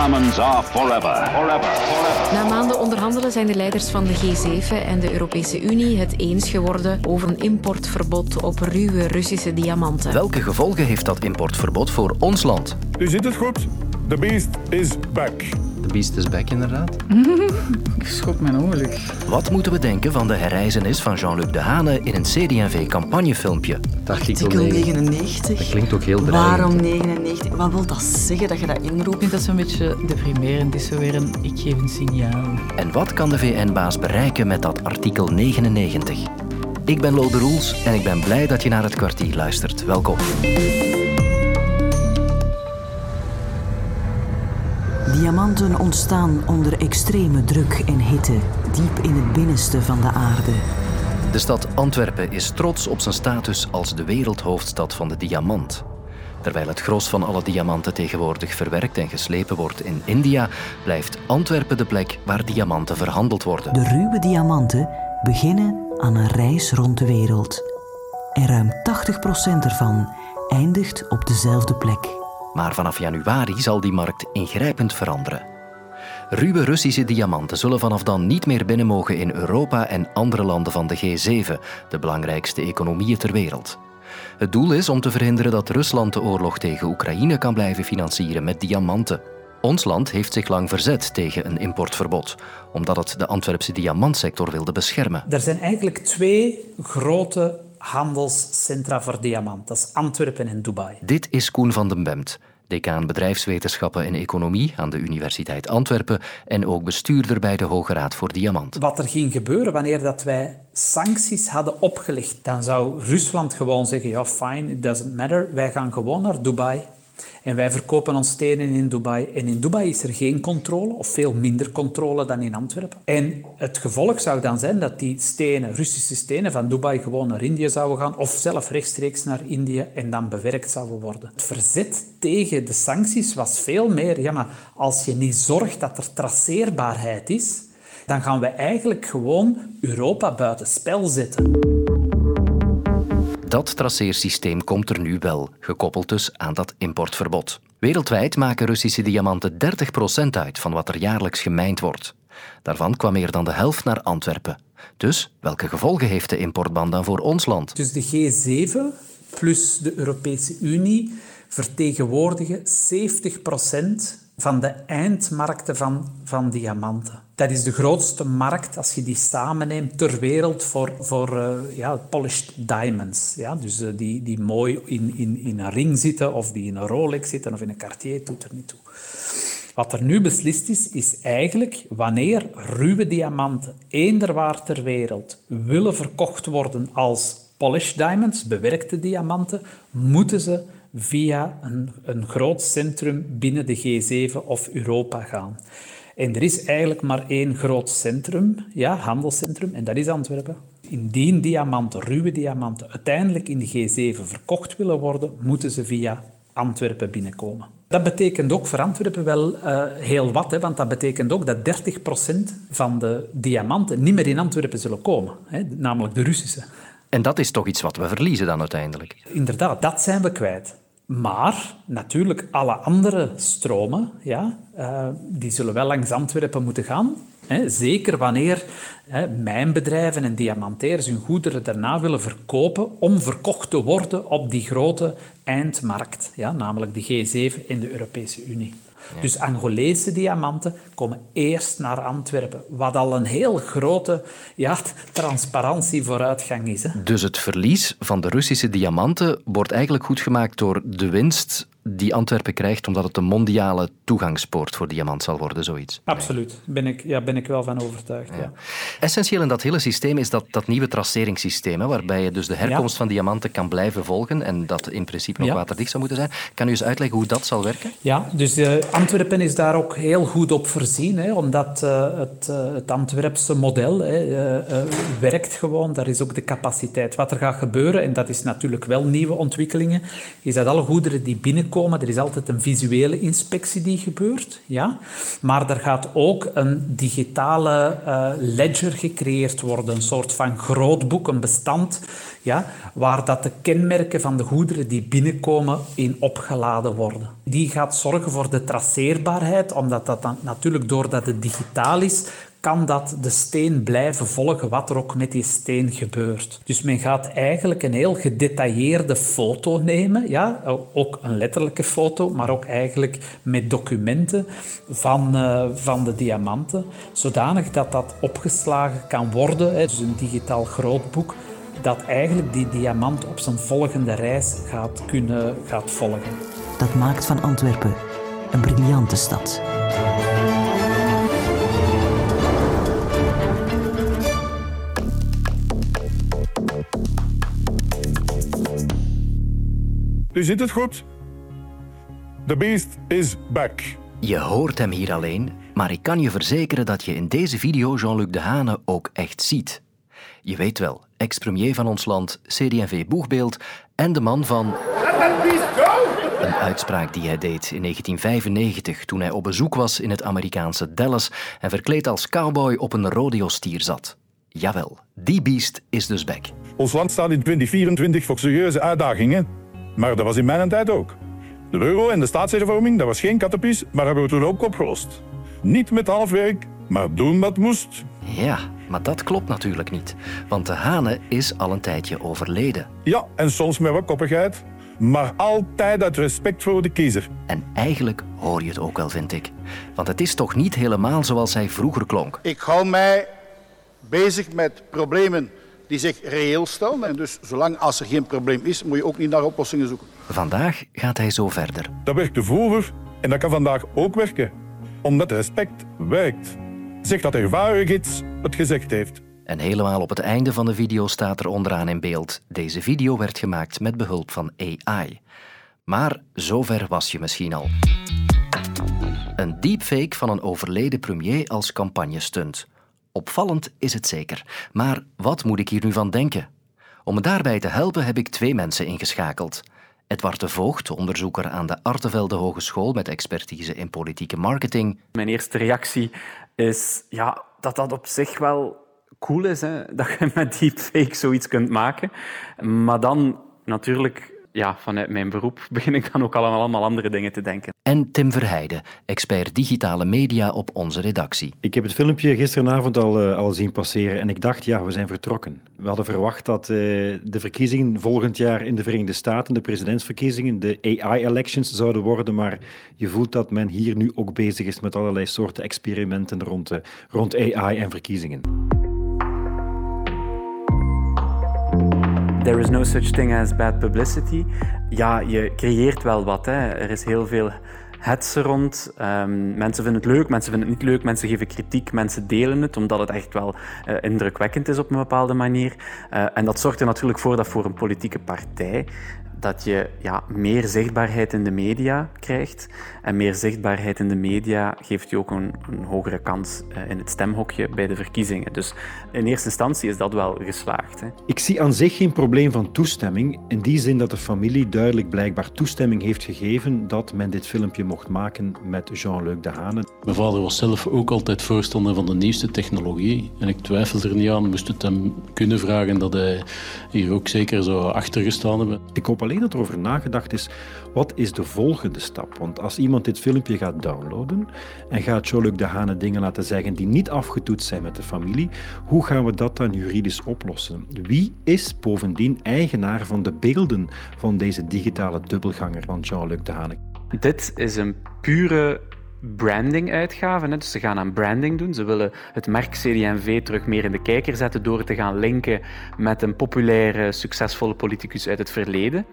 diamonds are forever. Forever. Forever. Na maanden onderhandelen zijn de leiders van de G7 en de Europese Unie het eens geworden over een importverbod op ruwe Russische diamanten. Welke gevolgen heeft dat importverbod voor ons land? U ziet het goed. The beast is back. De beest is back, inderdaad. Ik schok mijn ongeluk. Wat moeten we denken van de herreizenis van Jean-Luc Dehane in een CD&V-campagnefilmpje? Artikel Artikel 9. 99. Dat klinkt ook heel dreigend. Waarom 99? Wat wil dat zeggen dat je dat inroept? Ik vind dat zo'n beetje deprimerend. Het is zo weer een ik geef een signaal. En wat kan de VN-baas bereiken met dat artikel 99? Ik ben Lode Roels en ik ben blij dat je naar het kwartier luistert. Welkom. Diamanten ontstaan onder extreme druk en hitte, diep in het binnenste van de aarde. De stad Antwerpen is trots op zijn status als de wereldhoofdstad van de diamant. Terwijl het gros van alle diamanten tegenwoordig verwerkt en geslepen wordt in India, blijft Antwerpen de plek waar diamanten verhandeld worden. De ruwe diamanten beginnen aan een reis rond de wereld. En ruim 80% ervan eindigt op dezelfde plek. Maar vanaf januari zal die markt ingrijpend veranderen. Ruwe Russische diamanten zullen vanaf dan niet meer binnen mogen in Europa en andere landen van de G7, de belangrijkste economieën ter wereld. Het doel is om te verhinderen dat Rusland de oorlog tegen Oekraïne kan blijven financieren met diamanten. Ons land heeft zich lang verzet tegen een importverbod, omdat het de Antwerpse diamantsector wilde beschermen. Er zijn eigenlijk twee grote handelscentra voor diamant. Dat is Antwerpen en Dubai. Dit is Koen van den Bemt, decaan bedrijfswetenschappen en economie aan de Universiteit Antwerpen en ook bestuurder bij de Hoge Raad voor Diamant. Wat er ging gebeuren wanneer dat wij sancties hadden opgelegd, dan zou Rusland gewoon zeggen, ja fine, it doesn't matter, wij gaan gewoon naar Dubai en wij verkopen ons stenen in Dubai. En in Dubai is er geen controle, of veel minder controle dan in Antwerpen. En het gevolg zou dan zijn dat die stenen, Russische stenen van Dubai gewoon naar India zouden gaan, of zelf rechtstreeks naar India en dan bewerkt zouden worden. Het verzet tegen de sancties was veel meer, ja maar als je niet zorgt dat er traceerbaarheid is, dan gaan we eigenlijk gewoon Europa buiten spel zetten. Dat traceersysteem komt er nu wel, gekoppeld dus aan dat importverbod. Wereldwijd maken Russische diamanten 30% uit van wat er jaarlijks gemijnd wordt. Daarvan kwam meer dan de helft naar Antwerpen. Dus welke gevolgen heeft de importban dan voor ons land? Dus de G7 plus de Europese Unie vertegenwoordigen 70% van de eindmarkten van, van diamanten. Dat is de grootste markt, als je die samenneemt, ter wereld voor, voor uh, ja, polished diamonds. Ja? Dus uh, die, die mooi in, in, in een ring zitten, of die in een Rolex zitten, of in een Cartier, doet er niet toe. Wat er nu beslist is, is eigenlijk wanneer ruwe diamanten eender ter wereld willen verkocht worden als polished diamonds, bewerkte diamanten, moeten ze via een, een groot centrum binnen de G7 of Europa gaan. En er is eigenlijk maar één groot centrum, ja, handelscentrum, en dat is Antwerpen. Indien diamanten, ruwe diamanten, uiteindelijk in de G7 verkocht willen worden, moeten ze via Antwerpen binnenkomen. Dat betekent ook voor Antwerpen wel uh, heel wat, hè, want dat betekent ook dat 30% van de diamanten niet meer in Antwerpen zullen komen, hè, namelijk de Russische. En dat is toch iets wat we verliezen dan uiteindelijk? Inderdaad, dat zijn we kwijt. Maar natuurlijk, alle andere stromen, ja, uh, die zullen wel langs Antwerpen moeten gaan. Hè, zeker wanneer hè, mijnbedrijven en diamantairs hun goederen daarna willen verkopen om verkocht te worden op die grote eindmarkt, ja, namelijk de G7 en de Europese Unie. Ja. Dus Angolese diamanten komen eerst naar Antwerpen, wat al een heel grote ja, transparantievooruitgang is. Hè. Dus het verlies van de Russische diamanten wordt eigenlijk goedgemaakt door de winst die Antwerpen krijgt, omdat het een mondiale toegangspoort voor diamant zal worden, zoiets. Absoluut, ben ik, ja, ben ik wel van overtuigd. Ja. Ja. Essentieel in dat hele systeem is dat, dat nieuwe traceringssysteem, hè, waarbij je dus de herkomst ja. van diamanten kan blijven volgen en dat in principe nog waterdicht zou moeten zijn. Kan u eens uitleggen hoe dat zal werken? Ja, dus uh, Antwerpen is daar ook heel goed op voorzien, hè, omdat uh, het, uh, het Antwerpse model hè, werkt gewoon. Daar is ook de capaciteit. Wat er gaat gebeuren, en dat is natuurlijk wel nieuwe ontwikkelingen, is dat alle goederen die binnenkomen Er is altijd een visuele inspectie die gebeurt. Ja? Maar er gaat ook een digitale uh, ledger gecreëerd worden. Een soort van grootboek, een bestand, ja? waar dat de kenmerken van de goederen die binnenkomen in opgeladen worden. Die gaat zorgen voor de traceerbaarheid, omdat dat dan, natuurlijk doordat het digitaal is, kan dat de steen blijven volgen wat er ook met die steen gebeurt. Dus men gaat eigenlijk een heel gedetailleerde foto nemen, ja? ook een letterlijke foto, maar ook eigenlijk met documenten van, uh, van de diamanten, zodanig dat dat opgeslagen kan worden, hè? dus een digitaal grootboek, dat eigenlijk die diamant op zijn volgende reis gaat kunnen gaat volgen. Dat maakt van Antwerpen een briljante stad. U ziet het goed? The beast is back. Je hoort hem hier alleen, maar ik kan je verzekeren dat je in deze video Jean-Luc Dehane ook echt ziet. Je weet wel, ex-premier van ons land, CD&V-boegbeeld en de man van... Een uitspraak die hij deed in 1995 toen hij op bezoek was in het Amerikaanse Dallas en verkleed als cowboy op een rodeo-stier zat. Jawel, die beest is dus back. Ons land staat in 2024 voor serieuze uitdagingen. Maar dat was in mijn tijd ook. De euro en de staatshervorming, dat was geen kattenpies, maar hebben we toen ook opgelost. Niet met halfwerk, maar doen wat moest. Ja, maar dat klopt natuurlijk niet. Want de Hane is al een tijdje overleden. Ja, en soms met wat koppigheid. Maar altijd uit respect voor de kiezer. En eigenlijk hoor je het ook wel, vind ik. Want het is toch niet helemaal zoals hij vroeger klonk. Ik hou mij bezig met problemen die zich reëel stellen. En dus zolang als er geen probleem is, moet je ook niet naar oplossingen zoeken. Vandaag gaat hij zo verder. Dat werkte vroeger en dat kan vandaag ook werken. Omdat respect werkt. Zeg dat ervaren het gezegd heeft. En helemaal op het einde van de video staat er onderaan in beeld. Deze video werd gemaakt met behulp van AI. Maar zover was je misschien al. Een deepfake van een overleden premier als campagnestunt. Opvallend is het zeker. Maar wat moet ik hier nu van denken? Om me daarbij te helpen heb ik twee mensen ingeschakeld. Edward de Voogd, onderzoeker aan de Artevelde Hogeschool met expertise in politieke marketing. Mijn eerste reactie is ja, dat dat op zich wel cool is, hè? dat je met deepfake zoiets kunt maken. Maar dan natuurlijk ja, vanuit mijn beroep begin ik dan ook allemaal, allemaal andere dingen te denken. En Tim Verheijden, expert digitale media op onze redactie. Ik heb het filmpje gisteravond al, uh, al zien passeren en ik dacht, ja, we zijn vertrokken. We hadden verwacht dat uh, de verkiezingen volgend jaar in de Verenigde Staten, de presidentsverkiezingen, de AI-elections zouden worden, maar je voelt dat men hier nu ook bezig is met allerlei soorten experimenten rond, uh, rond AI en verkiezingen. There is no such thing as bad publicity. Ja, je creëert wel wat. Hè. Er is heel veel hetze rond. Um, mensen vinden het leuk, mensen vinden het niet leuk, mensen geven kritiek, mensen delen het, omdat het echt wel uh, indrukwekkend is op een bepaalde manier. Uh, en dat zorgt er natuurlijk voor dat voor een politieke partij dat je ja, meer zichtbaarheid in de media krijgt. En meer zichtbaarheid in de media geeft je ook een, een hogere kans uh, in het stemhokje bij de verkiezingen. Dus in eerste instantie is dat wel geslaagd. Hè. Ik zie aan zich geen probleem van toestemming. In die zin dat de familie duidelijk blijkbaar toestemming heeft gegeven dat men dit filmpje mocht maken met Jean-Luc Dehane. Mijn vader was zelf ook altijd voorstander van de nieuwste technologie. En ik twijfel er niet aan, moest het hem kunnen vragen dat hij hier ook zeker zo achter gestaan hebben. Ik hoop alleen dat er over nagedacht is, wat is de volgende stap? Want als iemand dit filmpje gaat downloaden en gaat Jean-Luc Dehane dingen laten zeggen die niet afgetoetst zijn met de familie, hoe gaan we dat dan juridisch oplossen? Wie is bovendien eigenaar van de beelden van deze digitale dubbelganger van Jean-Luc Dehane? Dit is een pure branding-uitgave. Dus ze gaan aan branding doen. Ze willen het merk CD&V terug meer in de kijker zetten door te gaan linken met een populaire, succesvolle politicus uit het verleden.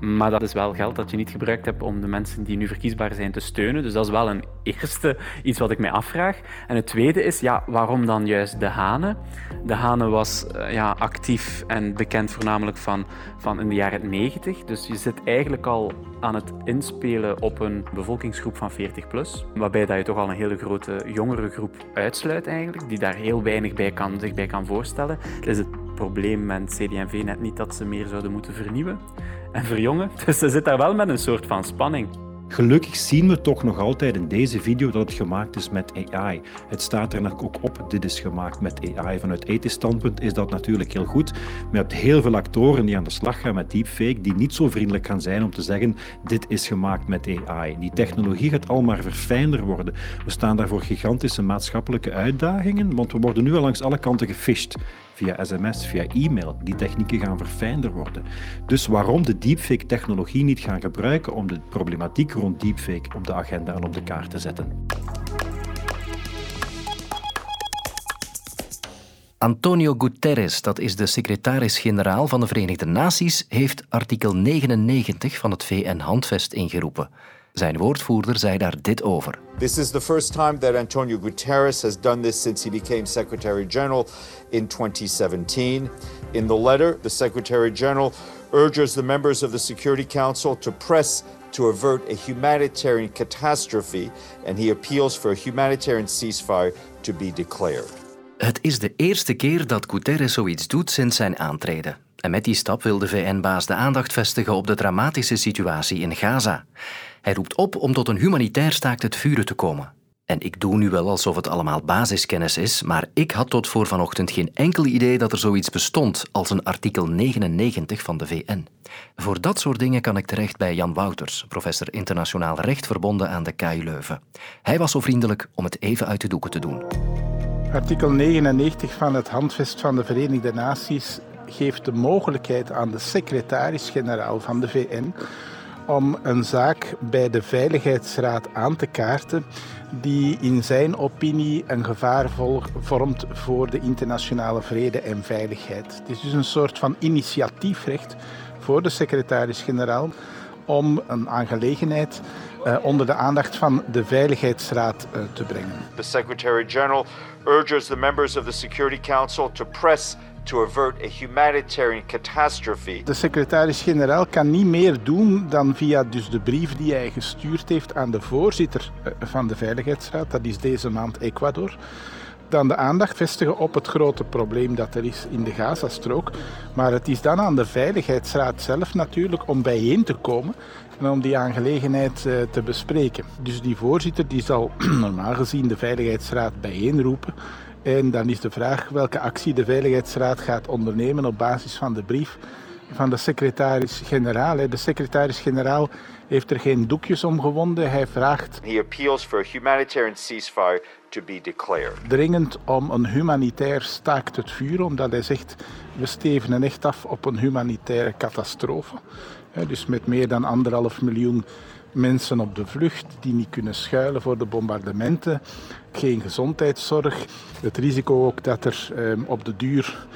Maar dat is wel geld dat je niet gebruikt hebt om de mensen die nu verkiesbaar zijn te steunen. Dus dat is wel een eerste iets wat ik mij afvraag. En het tweede is, ja, waarom dan juist de Hane? De Hane was uh, ja, actief en bekend voornamelijk van, van in de jaren 90. Dus je zit eigenlijk al aan het inspelen op een bevolkingsgroep van 40 plus. Waarbij dat je toch al een hele grote jongere groep uitsluit eigenlijk, die daar heel weinig bij kan, zich bij kan voorstellen. Is het probleem met CD&V net niet dat ze meer zouden moeten vernieuwen en verjongen. Dus ze zit daar wel met een soort van spanning. Gelukkig zien we toch nog altijd in deze video dat het gemaakt is met AI. Het staat er ook op, dit is gemaakt met AI. Vanuit ethisch standpunt is dat natuurlijk heel goed. Maar je hebt heel veel actoren die aan de slag gaan met deepfake, die niet zo vriendelijk gaan zijn om te zeggen, dit is gemaakt met AI. Die technologie gaat al maar verfijnder worden. We staan daar voor gigantische maatschappelijke uitdagingen, want we worden nu al langs alle kanten gefisht via sms, via e-mail. Die technieken gaan verfijnder worden. Dus waarom de deepfake-technologie niet gaan gebruiken om de problematiek rond deepfake op de agenda en op de kaart te zetten? Antonio Guterres, dat is de secretaris-generaal van de Verenigde Naties, heeft artikel 99 van het VN-handvest ingeroepen. Zijn woordvoerder zei daar dit over. This is the first time that Antonio Guterres has done this since he became Secretary General in 2017. In the letter, the Secretary General urges the members of the Security Council to press to avert a humanitarian catastrophe and he appeals for a humanitarian ceasefire to be declared. Het is de eerste keer dat Guterres zoiets doet sinds zijn aantreden. En met die stap wil de VN-baas de aandacht vestigen op de dramatische situatie in Gaza. Hij roept op om tot een humanitair staakt het vuren te komen. En ik doe nu wel alsof het allemaal basiskennis is, maar ik had tot voor vanochtend geen enkel idee dat er zoiets bestond als een artikel 99 van de VN. Voor dat soort dingen kan ik terecht bij Jan Wouters, professor internationaal recht verbonden aan de KU Leuven. Hij was zo vriendelijk om het even uit de doeken te doen. Artikel 99 van het Handvest van de Verenigde Naties geeft de mogelijkheid aan de secretaris-generaal van de VN om een zaak bij de Veiligheidsraad aan te kaarten die in zijn opinie een gevaar vormt voor de internationale vrede en veiligheid. Het is dus een soort van initiatiefrecht voor de secretaris-generaal om een aangelegenheid uh, onder de aandacht van de Veiligheidsraad uh, te brengen. The Secretary General urges the members of the Security Council to press to avert a humanitarian catastrophe. De secretaris-generaal kan niet meer doen dan via dus de brief die hij gestuurd heeft aan de voorzitter eh, van de Veiligheidsraad, dat is deze maand Ecuador, dan de aandacht vestigen op het grote probleem dat er is in de Gazastrook. Maar het is dan aan de Veiligheidsraad zelf natuurlijk om bijeen te komen en om die aangelegenheid eh, te bespreken. Dus die voorzitter die zal normaal gezien de Veiligheidsraad bijeenroepen en dan is de vraag welke actie de Veiligheidsraad gaat ondernemen op basis van de brief van de secretaris-generaal. De secretaris-generaal heeft er geen doekjes om gewonden. Hij vraagt. He appeals for a humanitarian ceasefire to be declared. Dringend om een humanitair staakt het vuur, omdat hij zegt we stevenen echt af op een humanitaire catastrofe. Dus met meer dan anderhalf miljoen mensen op de vlucht die niet kunnen schuilen voor de bombardementen, geen gezondheidszorg, het risico ook dat er ehm, op de duur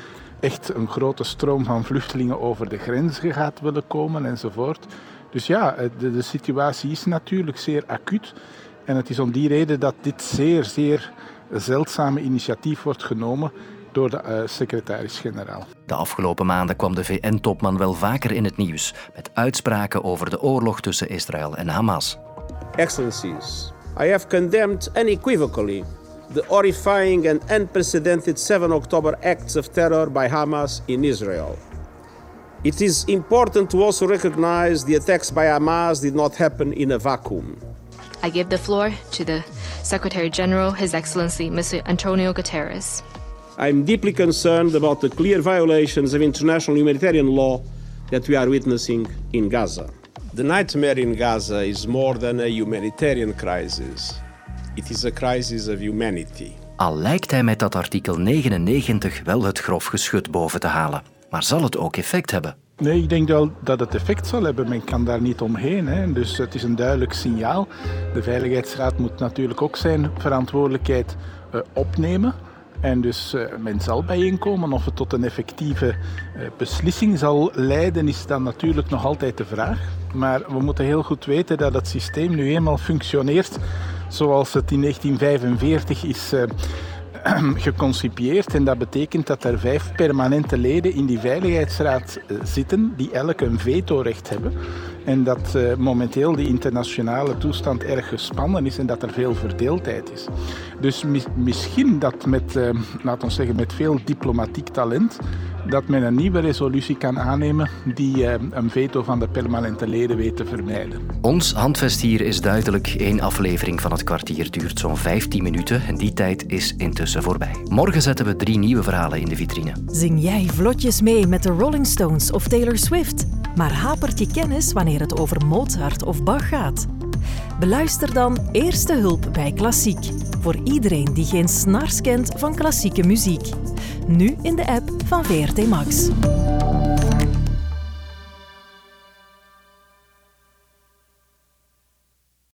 echt een grote stroom van vluchtelingen over de grenzen gaat willen komen enzovoort. Dus ja, de, de situatie is natuurlijk zeer acuut. En het is om die reden dat dit zeer, zeer zeldzame initiatief wordt genomen door de uh, secretaris-generaal. De afgelopen maanden kwam de VN-topman wel vaker in het nieuws met uitspraken over de oorlog tussen Israël en Hamas. Excellencies, I have condemned unequivocally the horrifying and unprecedented 7 October acts of terror by Hamas in Israel. It is important to also recognize the attacks by Hamas did not happen in a vacuum. I give the floor to the Secretary General, His Excellency Mr. Antonio Guterres. I'm deeply concerned about the clear violations of international humanitarian law that we are witnessing in Gaza. The nightmare in Gaza is more than a humanitarian crisis. It is a crisis of humanity. Al lijkt hij met dat artikel 99 wel het grof geschut boven te halen. Maar zal het ook effect hebben? Nee, ik denk wel dat het effect zal hebben. Men kan daar niet omheen. Hè. Dus het is een duidelijk signaal. De Veiligheidsraad moet natuurlijk ook zijn verantwoordelijkheid uh, opnemen. En dus uh, men zal bijeenkomen. Of het tot een effectieve uh, beslissing zal leiden, is dan natuurlijk nog altijd de vraag. Maar we moeten heel goed weten dat het systeem nu eenmaal functioneert zoals het in 1945 is uh, geconcipieerd. En dat betekent dat er vijf permanente leden in die Veiligheidsraad zitten, die elk een vetorecht hebben. En dat uh, momenteel de internationale toestand erg gespannen is en dat er veel verdeeldheid is. Dus mi misschien dat met, uh, laten we zeggen, met veel diplomatiek talent dat men een nieuwe resolutie kan aannemen die een veto van de permanente leden weet te vermijden. Ons handvest hier is duidelijk. Eén aflevering van het kwartier duurt zo'n 15 minuten en die tijd is intussen Morgen zetten we drie nieuwe verhalen in de vitrine. Zing jij vlotjes mee met de Rolling Stones of Taylor Swift? Maar hapert je kennis wanneer het over Mozart of Bach gaat? Beluister dan Eerste Hulp bij Klassiek. Voor iedereen die geen snars kent van klassieke muziek. Nu in de app van VRT Max.